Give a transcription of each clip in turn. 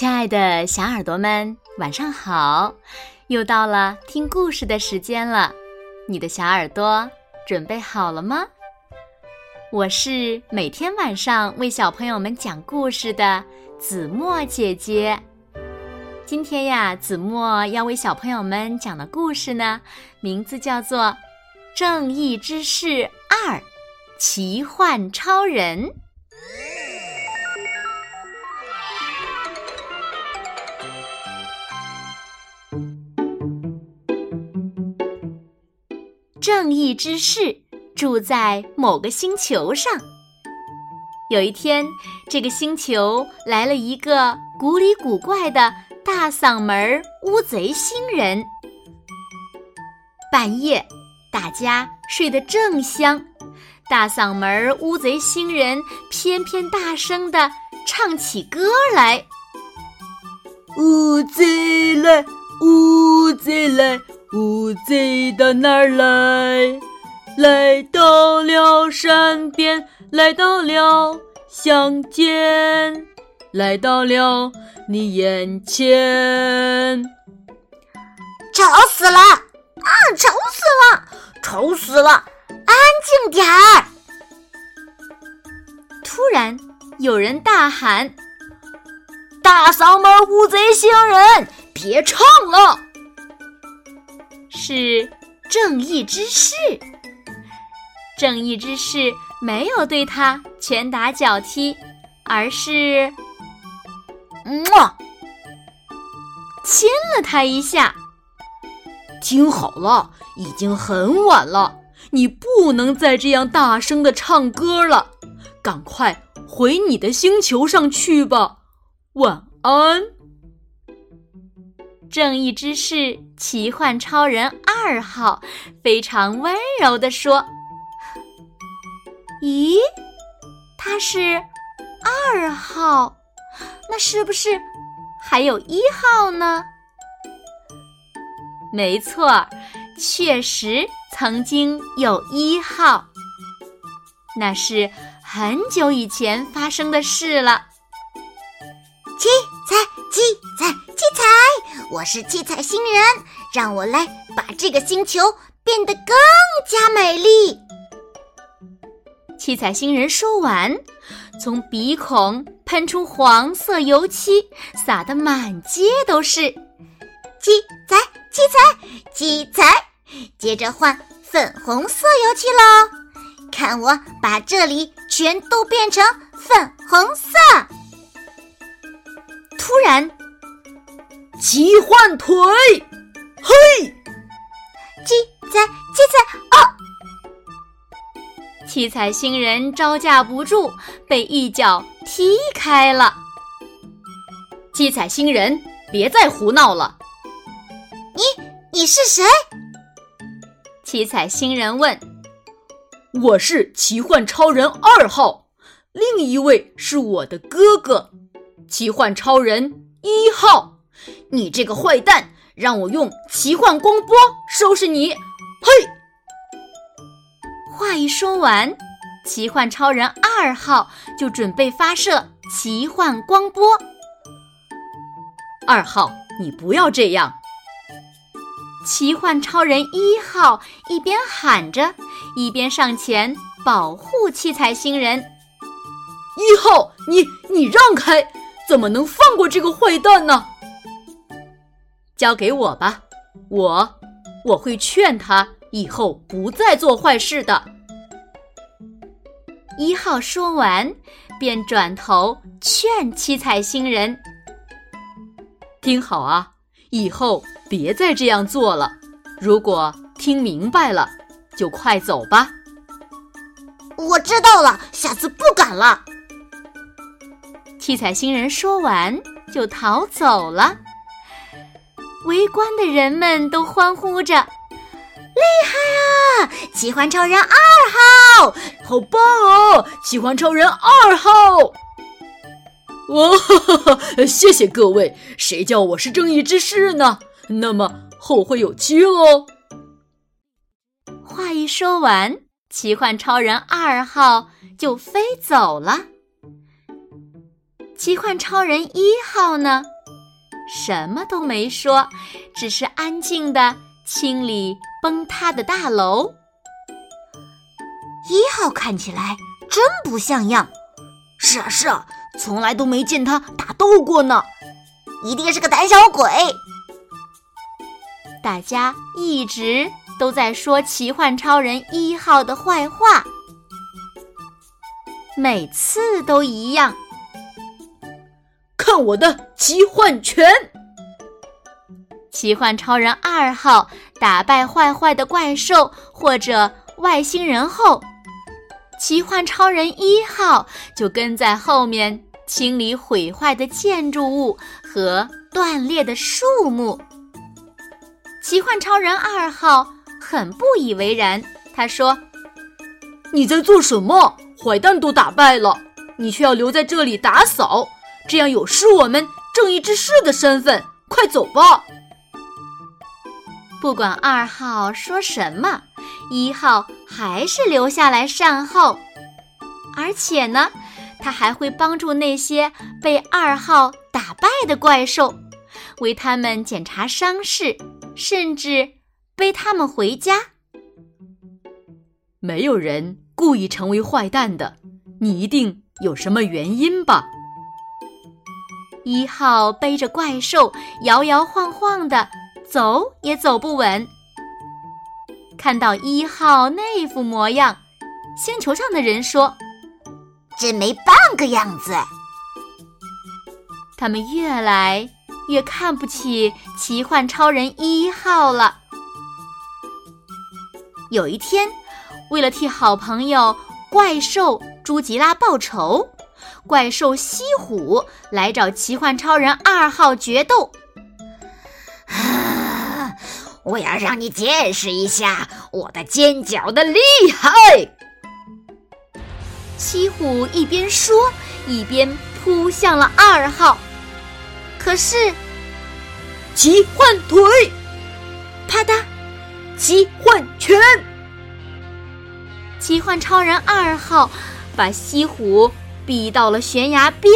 亲爱的小耳朵们，晚上好！又到了听故事的时间了，你的小耳朵准备好了吗？我是每天晚上为小朋友们讲故事的子墨姐姐。今天呀，子墨要为小朋友们讲的故事呢，名字叫做《正义之士二：奇幻超人》。正义之士住在某个星球上。有一天，这个星球来了一个古里古怪的大嗓门乌贼星人。半夜，大家睡得正香，大嗓门乌贼星人偏偏大声的唱起歌来：“乌贼来，乌贼来。”乌贼到哪儿来？来到了山边，来到了乡间，来到了你眼前。吵死了！啊，吵死了！吵死了！安静点儿！突然，有人大喊：“大嗓门乌贼星人，别唱了！”是正义之士。正义之士没有对他拳打脚踢，而是，么，亲了他一下。听好了，已经很晚了，你不能再这样大声的唱歌了，赶快回你的星球上去吧。晚安。正义之士奇幻超人二号非常温柔地说：“咦，他是二号，那是不是还有一号呢？”没错，确实曾经有一号，那是很久以前发生的事了。七彩，七彩，彩！我是七彩星人，让我来把这个星球变得更加美丽。七彩星人说完，从鼻孔喷出黄色油漆，撒得满街都是。七彩，七彩，七彩！接着换粉红色油漆喽，看我把这里全都变成粉红色！突然。奇幻腿，嘿！鸡仔鸡仔，哦！七彩星人招架不住，被一脚踢开了。七彩星人，别再胡闹了！你，你是谁？七彩星人问。我是奇幻超人二号，另一位是我的哥哥，奇幻超人一号。你这个坏蛋，让我用奇幻光波收拾你！嘿！话一说完，奇幻超人二号就准备发射奇幻光波。二号，你不要这样！奇幻超人一号一边喊着，一边上前保护七彩星人。一号，你你让开！怎么能放过这个坏蛋呢？交给我吧，我我会劝他以后不再做坏事的。一号说完，便转头劝七彩星人：“听好啊，以后别再这样做了。如果听明白了，就快走吧。”我知道了，下次不敢了。七彩星人说完，就逃走了。围观的人们都欢呼着：“厉害啊！奇幻超人二号，好棒哦！奇幻超人二号！”哇哈哈，谢谢各位！谁叫我是正义之士呢？那么后会有期喽。话一说完，奇幻超人二号就飞走了。奇幻超人一号呢？什么都没说，只是安静的清理崩塌的大楼。一号看起来真不像样。是啊，是啊，从来都没见他打斗过呢，一定是个胆小鬼。大家一直都在说奇幻超人一号的坏话，每次都一样。看我的奇幻拳！奇幻超人二号打败坏坏的怪兽或者外星人后，奇幻超人一号就跟在后面清理毁坏的建筑物和断裂的树木。奇幻超人二号很不以为然，他说：“你在做什么？坏蛋都打败了，你却要留在这里打扫。”这样有失我们正义之士的身份，快走吧！不管二号说什么，一号还是留下来善后，而且呢，他还会帮助那些被二号打败的怪兽，为他们检查伤势，甚至背他们回家。没有人故意成为坏蛋的，你一定有什么原因吧？一号背着怪兽摇摇晃晃的走也走不稳。看到一号那副模样，星球上的人说：“真没半个样子。”他们越来越看不起奇幻超人一号了。有一天，为了替好朋友怪兽朱吉拉报仇。怪兽西虎来找奇幻超人二号决斗，我要让你见识一下我的尖角的厉害！西虎一边说，一边扑向了二号。可是，奇幻腿，啪嗒，奇幻拳，奇幻超人二号把西虎。逼到了悬崖边，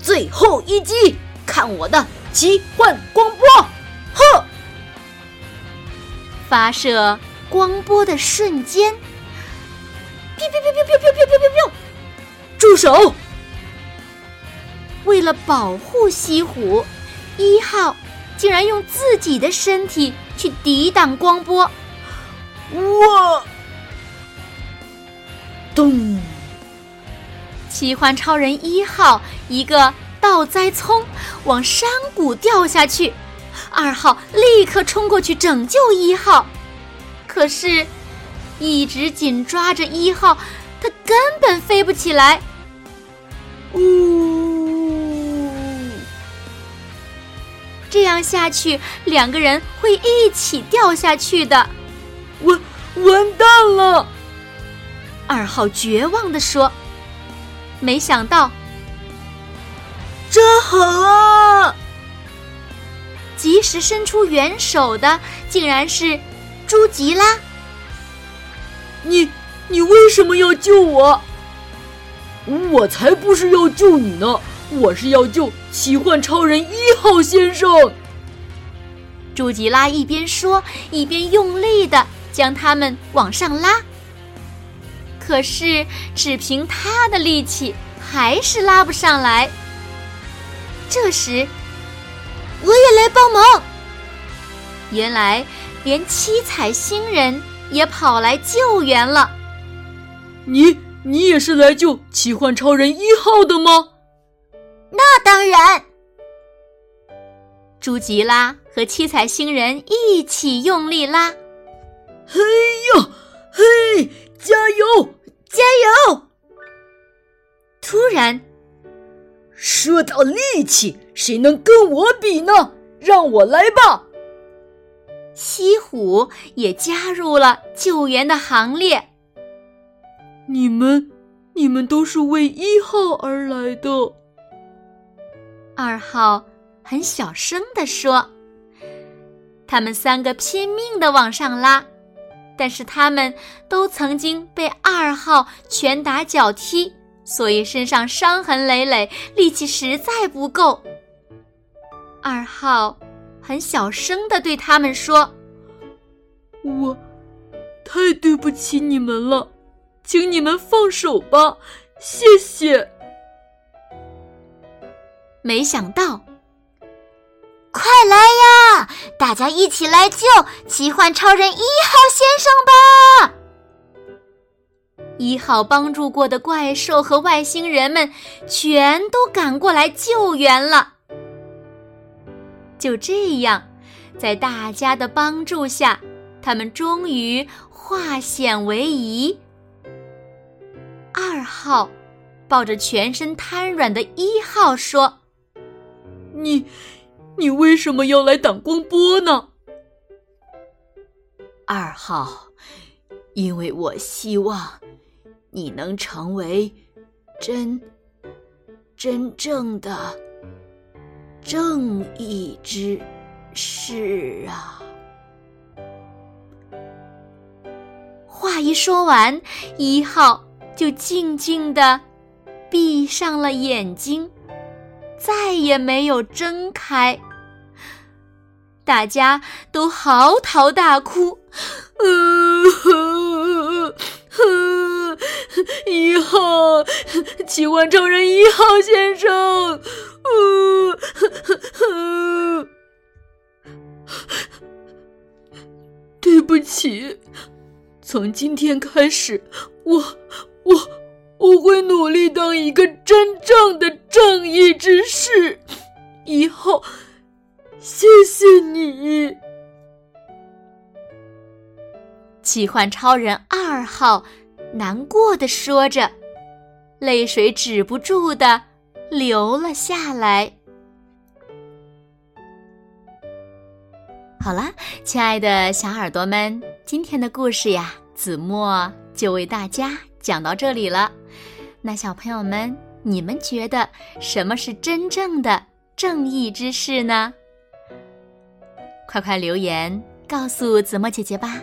最后一击，看我的奇幻光波！呵，发射光波的瞬间，哔哔哔哔哔哔哔哔哔，住手！为了保护西虎，一号竟然用自己的身体去抵挡光波，哇！咚！奇幻超人一号一个倒栽葱往山谷掉下去，二号立刻冲过去拯救一号，可是，一直紧抓着一号，他根本飞不起来。呜！这样下去，两个人会一起掉下去的，完完蛋了！二号绝望地说。没想到，真狠啊！及时伸出援手的竟然是朱吉拉。你你为什么要救我？我才不是要救你呢！我是要救奇幻超人一号先生。朱吉拉一边说，一边用力的将他们往上拉。可是，只凭他的力气，还是拉不上来。这时，我也来帮忙。原来，连七彩星人也跑来救援了。你，你也是来救奇幻超人一号的吗？那当然。朱吉拉和七彩星人一起用力拉。嘿呦，嘿，加油！加油！突然，说到力气，谁能跟我比呢？让我来吧！西虎也加入了救援的行列。你们，你们都是为一号而来的。二号很小声的说：“他们三个拼命的往上拉。”但是他们都曾经被二号拳打脚踢，所以身上伤痕累累，力气实在不够。二号很小声的对他们说：“我太对不起你们了，请你们放手吧，谢谢。”没想到，快来呀！大家一起来救奇幻超人一号先生吧！一号帮助过的怪兽和外星人们全都赶过来救援了。就这样，在大家的帮助下，他们终于化险为夷。二号抱着全身瘫软的一号说：“你，你为什么要来挡光波呢？”二号，因为我希望你能成为真真正的。正义之士啊！话一说完，一号就静静的闭上了眼睛，再也没有睁开。大家都嚎啕大哭。一号，奇幻超人一号先生。对不起，从今天开始，我我我会努力当一个真正的正义之士。以后，谢谢你。奇幻超人二号难过的说着，泪水止不住的。流了下来。好啦，亲爱的小耳朵们，今天的故事呀，子墨就为大家讲到这里了。那小朋友们，你们觉得什么是真正的正义之士呢？快快留言告诉子墨姐姐吧。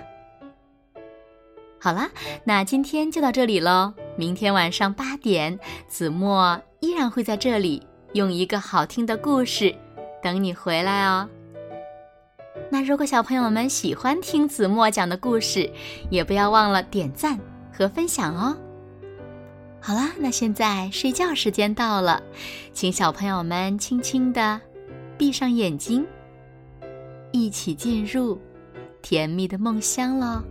好啦，那今天就到这里喽。明天晚上八点，子墨依然会在这里用一个好听的故事等你回来哦。那如果小朋友们喜欢听子墨讲的故事，也不要忘了点赞和分享哦。好啦，那现在睡觉时间到了，请小朋友们轻轻的闭上眼睛，一起进入甜蜜的梦乡喽。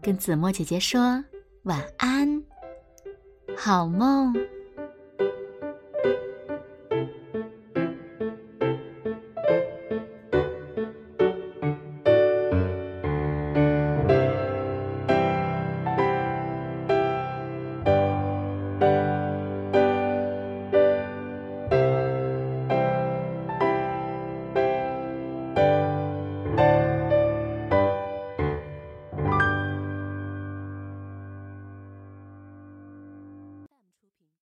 跟子墨姐姐说。晚安，好梦。